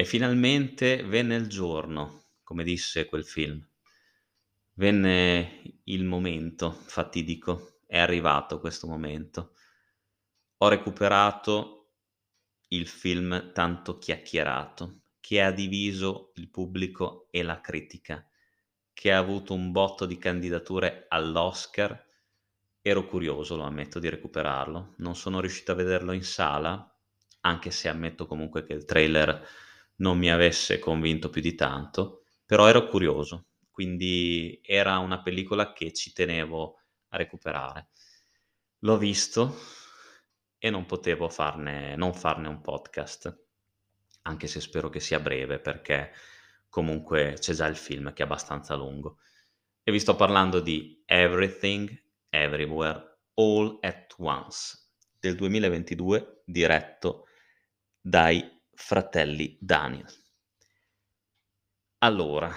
E finalmente venne il giorno, come disse quel film. Venne il momento fatidico, è arrivato questo momento. Ho recuperato il film tanto chiacchierato, che ha diviso il pubblico e la critica, che ha avuto un botto di candidature all'Oscar. Ero curioso, lo ammetto, di recuperarlo. Non sono riuscito a vederlo in sala, anche se ammetto comunque che il trailer non mi avesse convinto più di tanto, però ero curioso, quindi era una pellicola che ci tenevo a recuperare. L'ho visto e non potevo farne, non farne un podcast, anche se spero che sia breve perché comunque c'è già il film che è abbastanza lungo. E vi sto parlando di Everything, Everywhere, All at Once del 2022 diretto dai fratelli Daniel. Allora,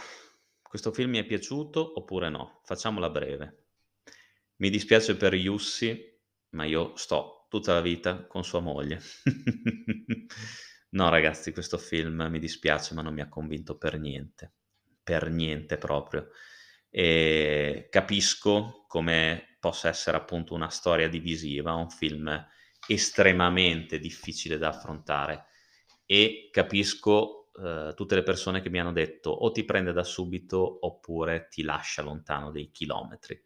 questo film mi è piaciuto oppure no? Facciamola breve. Mi dispiace per Yussi, ma io sto tutta la vita con sua moglie. no, ragazzi, questo film mi dispiace, ma non mi ha convinto per niente. Per niente proprio. E capisco come possa essere appunto una storia divisiva, un film estremamente difficile da affrontare e capisco eh, tutte le persone che mi hanno detto o ti prende da subito oppure ti lascia lontano dei chilometri.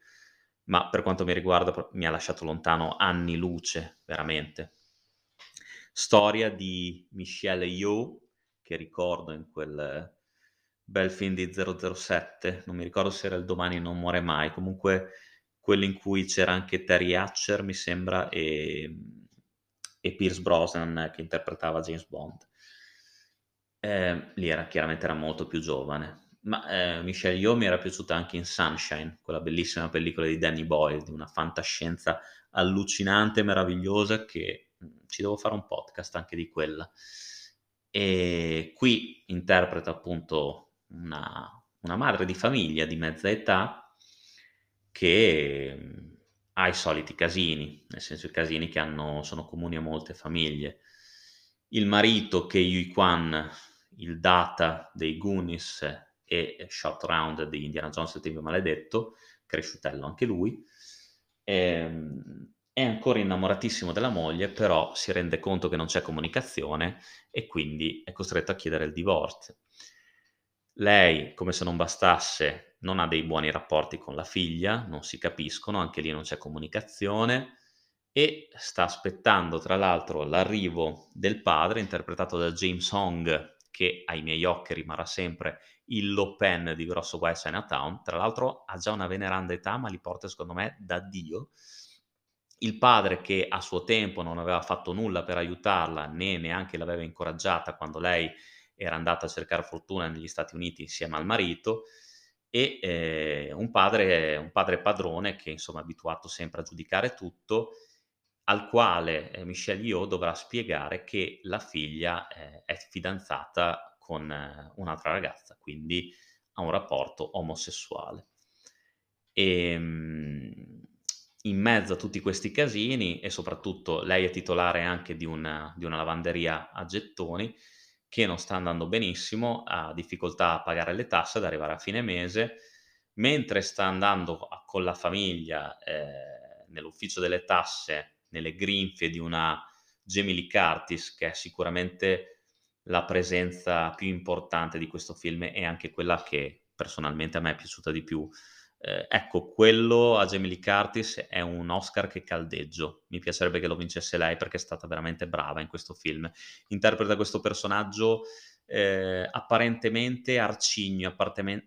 Ma per quanto mi riguarda mi ha lasciato lontano anni luce, veramente. Storia di Michelle Yeoh, che ricordo in quel bel film di 007, non mi ricordo se era il domani non muore mai, comunque quello in cui c'era anche Terry Hatcher, mi sembra, e, e Pierce Brosnan che interpretava James Bond. Eh, lì era chiaramente era molto più giovane, ma eh, Michelle Yeoh mi era piaciuta anche in Sunshine, quella bellissima pellicola di Danny Boyle, di una fantascienza allucinante, meravigliosa, che mm, ci devo fare un podcast anche di quella. E qui interpreta appunto una, una madre di famiglia di mezza età che mm, ha i soliti casini, nel senso i casini che hanno, sono comuni a molte famiglie. Il marito che Yui Kwan il data dei Goonies e Shot Round di Indiana Jones e il Tempio Maledetto, cresciutello anche lui, ehm, è ancora innamoratissimo della moglie, però si rende conto che non c'è comunicazione e quindi è costretto a chiedere il divorzio. Lei, come se non bastasse, non ha dei buoni rapporti con la figlia, non si capiscono, anche lì non c'è comunicazione e sta aspettando tra l'altro l'arrivo del padre, interpretato da James Hong, che ai miei occhi rimarrà sempre il pen di Grosso Guai Chinatown. Tra l'altro ha già una veneranda età, ma li porta secondo me da Dio. Il padre che a suo tempo non aveva fatto nulla per aiutarla, né neanche l'aveva incoraggiata quando lei era andata a cercare fortuna negli Stati Uniti insieme al marito, e eh, un, padre, un padre padrone che insomma è abituato sempre a giudicare tutto al quale eh, Michelle Yeoh dovrà spiegare che la figlia eh, è fidanzata con eh, un'altra ragazza, quindi ha un rapporto omosessuale. E, ehm, in mezzo a tutti questi casini, e soprattutto lei è titolare anche di una, di una lavanderia a gettoni, che non sta andando benissimo, ha difficoltà a pagare le tasse, ad arrivare a fine mese, mentre sta andando con la famiglia eh, nell'ufficio delle tasse nelle grinfie di una Lee Curtis, che è sicuramente la presenza più importante di questo film e anche quella che personalmente a me è piaciuta di più. Eh, ecco, quello a Lee Curtis è un Oscar che caldeggio. Mi piacerebbe che lo vincesse lei perché è stata veramente brava in questo film. Interpreta questo personaggio eh, apparentemente arcigno,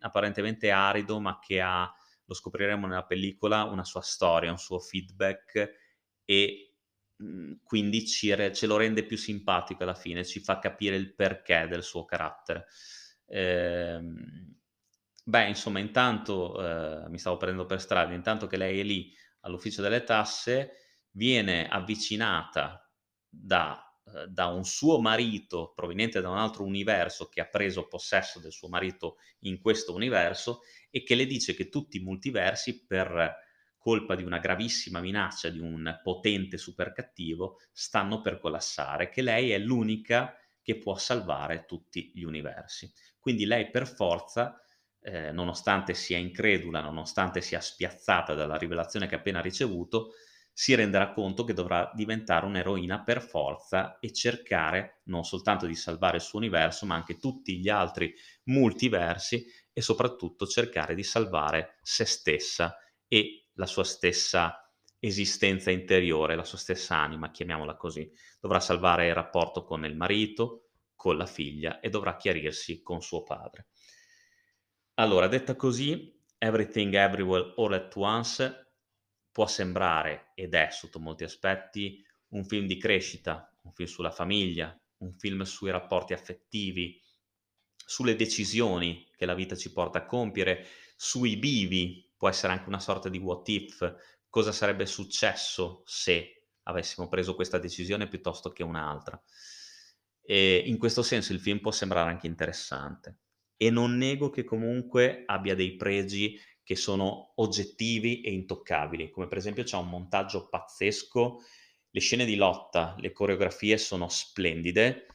apparentemente arido, ma che ha, lo scopriremo nella pellicola, una sua storia, un suo feedback e mhmm, quindi ci re- ce lo rende più simpatico alla fine, ci fa capire il perché del suo carattere. Ehm, beh, insomma, intanto eh, mi stavo prendendo per strada, intanto che lei è lì all'ufficio delle tasse, viene avvicinata da, eh, da un suo marito proveniente da un altro universo che ha preso possesso del suo marito in questo universo e che le dice che tutti i multiversi per colpa di una gravissima minaccia di un potente super cattivo, stanno per collassare, che lei è l'unica che può salvare tutti gli universi. Quindi lei per forza, eh, nonostante sia incredula, nonostante sia spiazzata dalla rivelazione che ha appena ricevuto, si renderà conto che dovrà diventare un'eroina per forza e cercare non soltanto di salvare il suo universo, ma anche tutti gli altri multiversi e soprattutto cercare di salvare se stessa e la sua stessa esistenza interiore, la sua stessa anima, chiamiamola così. Dovrà salvare il rapporto con il marito, con la figlia e dovrà chiarirsi con suo padre. Allora, detta così, Everything Everywhere All at Once può sembrare, ed è sotto molti aspetti, un film di crescita, un film sulla famiglia, un film sui rapporti affettivi, sulle decisioni che la vita ci porta a compiere, sui bivi, può essere anche una sorta di what if, cosa sarebbe successo se avessimo preso questa decisione piuttosto che un'altra. E in questo senso il film può sembrare anche interessante e non nego che comunque abbia dei pregi che sono oggettivi e intoccabili, come per esempio c'è un montaggio pazzesco, le scene di lotta, le coreografie sono splendide,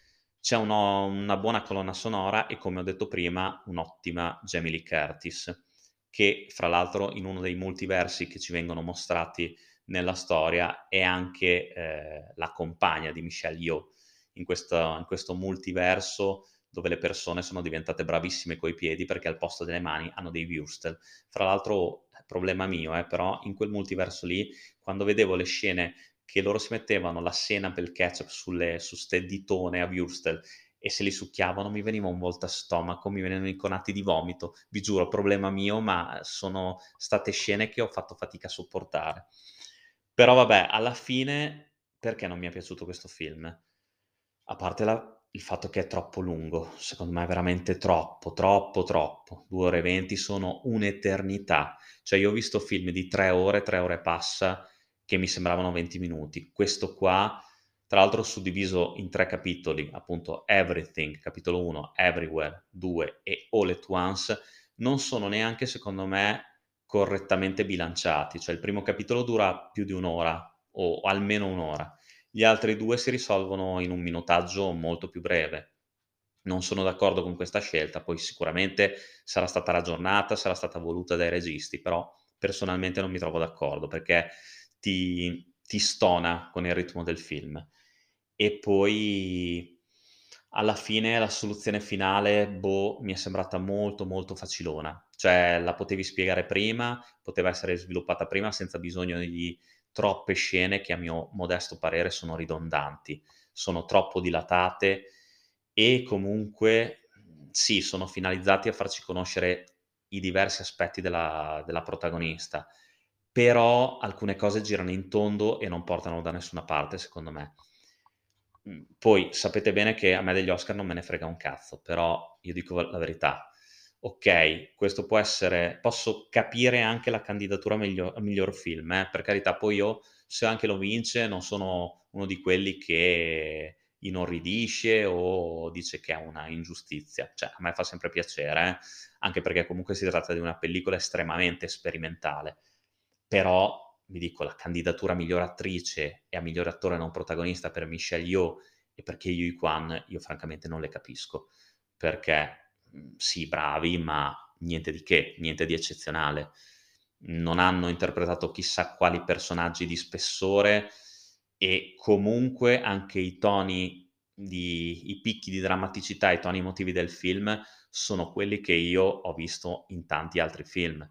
c'è uno, una buona colonna sonora e come ho detto prima un'ottima Jamie Lee Curtis, che fra l'altro in uno dei multiversi che ci vengono mostrati nella storia è anche eh, la compagna di Michelle Yeoh. In in questo multiverso dove le persone sono diventate bravissime coi piedi perché al posto delle mani hanno dei wurstel. Fra l'altro, problema mio, eh, però in quel multiverso lì, quando vedevo le scene che loro si mettevano la sena per il ketchup sulle, su ste ditone a wurstel e se li succhiavano mi veniva un volta stomaco, mi venivano i conati di vomito. Vi giuro, problema mio, ma sono state scene che ho fatto fatica a sopportare. Però vabbè, alla fine, perché non mi è piaciuto questo film? A parte la il fatto che è troppo lungo, secondo me è veramente troppo, troppo, troppo. 2 ore e 20 sono un'eternità. Cioè io ho visto film di 3 ore, 3 ore passa, che mi sembravano 20 minuti. Questo qua, tra l'altro suddiviso in tre capitoli, appunto Everything, capitolo 1, Everywhere 2 e All at Once, non sono neanche, secondo me, correttamente bilanciati. Cioè il primo capitolo dura più di un'ora, o almeno un'ora gli altri due si risolvono in un minutaggio molto più breve. Non sono d'accordo con questa scelta, poi sicuramente sarà stata ragionata, sarà stata voluta dai registi, però personalmente non mi trovo d'accordo perché ti, ti stona con il ritmo del film. E poi alla fine la soluzione finale, boh, mi è sembrata molto molto facilona. Cioè la potevi spiegare prima, poteva essere sviluppata prima senza bisogno di troppe scene che a mio modesto parere sono ridondanti, sono troppo dilatate e comunque sì, sono finalizzati a farci conoscere i diversi aspetti della, della protagonista, però alcune cose girano in tondo e non portano da nessuna parte, secondo me. Poi sapete bene che a me degli Oscar non me ne frega un cazzo, però io dico la verità, ok, questo può essere, posso capire anche la candidatura a miglior, film, eh? per carità, poi io se anche lo vince non sono uno di quelli che inorridisce o dice che è una ingiustizia, cioè a me fa sempre piacere, eh? anche perché comunque si tratta di una pellicola estremamente sperimentale, però vi dico la candidatura a miglior attrice e a miglior attore non protagonista per Michelle Yeoh e perché Yui Kwan io francamente non le capisco, perché sì, bravi, ma niente di che, niente di eccezionale. Non hanno interpretato chissà quali personaggi di spessore e comunque anche i toni, di, i picchi di drammaticità, i toni emotivi del film sono quelli che io ho visto in tanti altri film.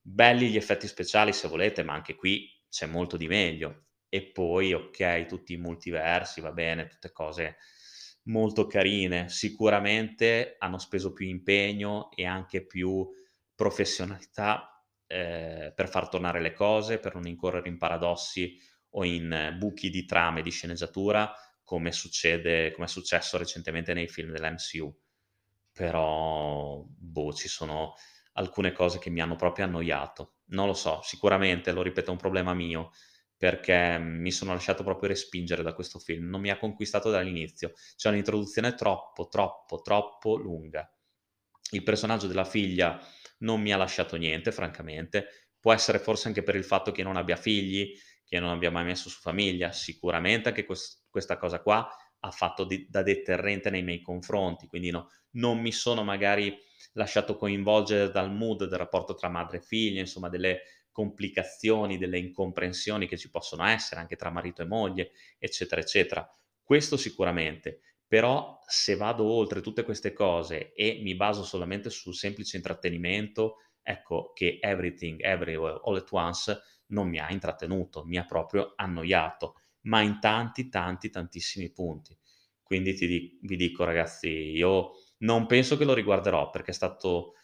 Belli gli effetti speciali se volete, ma anche qui c'è molto di meglio. E poi, ok, tutti i multiversi, va bene, tutte cose molto carine. Sicuramente hanno speso più impegno e anche più professionalità eh, per far tornare le cose, per non incorrere in paradossi o in buchi di trame di sceneggiatura, come succede, come è successo recentemente nei film dell'MCU. Però, boh, ci sono alcune cose che mi hanno proprio annoiato. Non lo so, sicuramente, lo ripeto, è un problema mio perché mi sono lasciato proprio respingere da questo film, non mi ha conquistato dall'inizio. C'è un'introduzione troppo, troppo, troppo lunga. Il personaggio della figlia non mi ha lasciato niente, francamente. Può essere forse anche per il fatto che non abbia figli, che non abbia mai messo su famiglia. Sicuramente anche quest- questa cosa qua ha fatto di, da deterrente nei miei confronti, quindi no, non mi sono magari lasciato coinvolgere dal mood del rapporto tra madre e figlia, insomma delle complicazioni, delle incomprensioni che ci possono essere anche tra marito e moglie, eccetera, eccetera. Questo sicuramente, però se vado oltre tutte queste cose e mi baso solamente sul semplice intrattenimento, ecco che Everything, Everywhere, All at Once non mi ha intrattenuto, mi ha proprio annoiato, ma in tanti, tanti, tantissimi punti. Quindi ti, vi dico ragazzi, io non penso che lo riguarderò perché è stato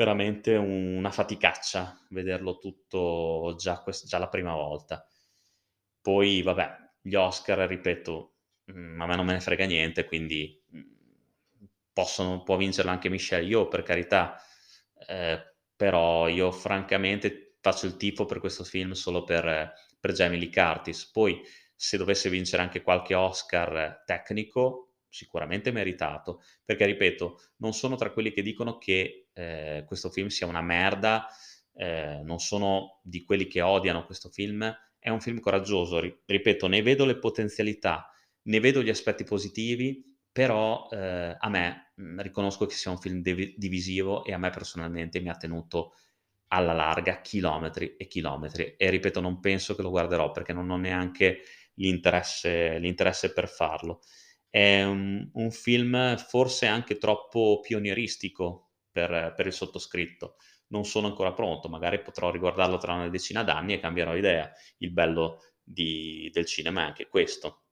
veramente una faticaccia vederlo tutto già, quest- già la prima volta. Poi, vabbè, gli Oscar, ripeto, mh, a me non me ne frega niente, quindi mh, possono, può vincerlo anche Michelle. Io, per carità, eh, però io francamente faccio il tifo per questo film solo per, per Jamie Lee Curtis. Poi, se dovesse vincere anche qualche Oscar tecnico, sicuramente meritato, perché ripeto, non sono tra quelli che dicono che eh, questo film sia una merda, eh, non sono di quelli che odiano questo film, è un film coraggioso, ripeto, ne vedo le potenzialità, ne vedo gli aspetti positivi, però eh, a me mm, riconosco che sia un film div- divisivo e a me personalmente mi ha tenuto alla larga chilometri e chilometri e ripeto non penso che lo guarderò perché non ho neanche l'interesse, l'interesse per farlo. È un, un, film forse anche troppo pionieristico per, per il sottoscritto. Non sono ancora pronto, magari potrò riguardarlo tra una decina d'anni e cambierò idea. Il bello di, del cinema è anche questo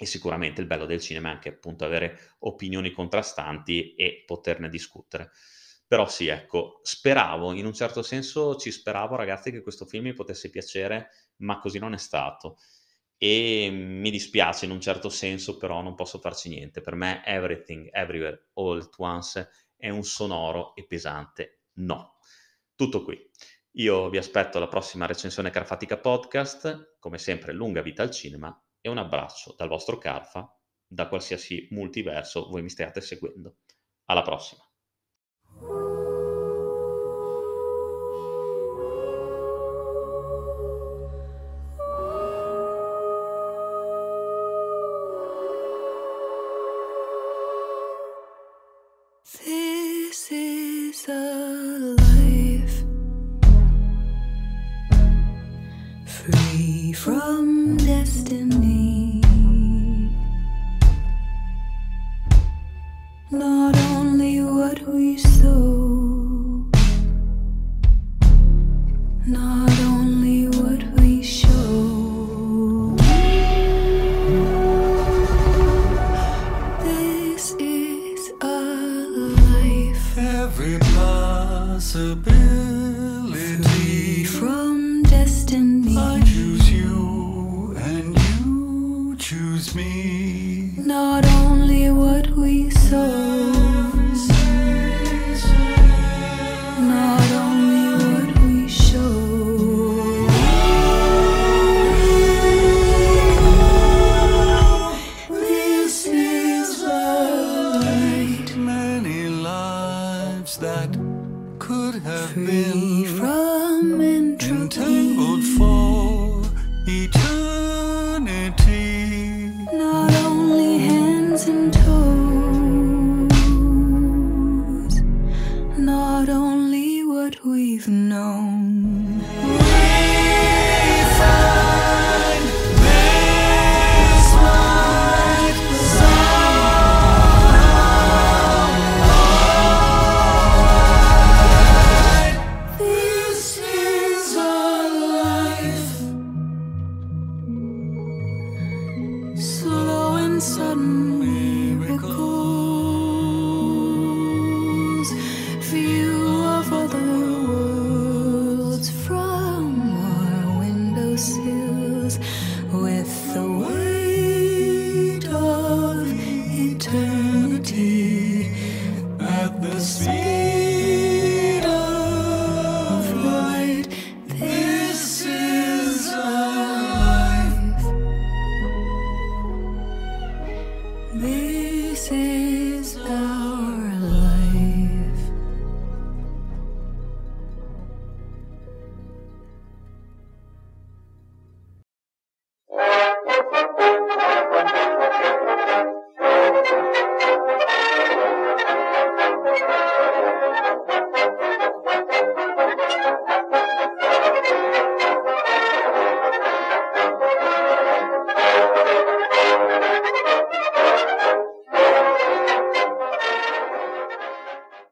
e sicuramente il bello del cinema è anche appunto avere opinioni contrastanti e poterne discutere. Però sì, ecco, speravo, in un certo senso ci speravo ragazzi che questo film mi potesse piacere, ma così non è stato. E mi dispiace in un certo senso, però non posso farci niente. Per me Everything, Everywhere, All at Once è un sonoro e pesante no. Tutto qui. Io vi aspetto alla prossima recensione Carfatica Podcast, come sempre lunga vita al cinema e un abbraccio dal vostro Carfa, da qualsiasi multiverso voi mi stiate seguendo. Alla prossima. Not only what we've known.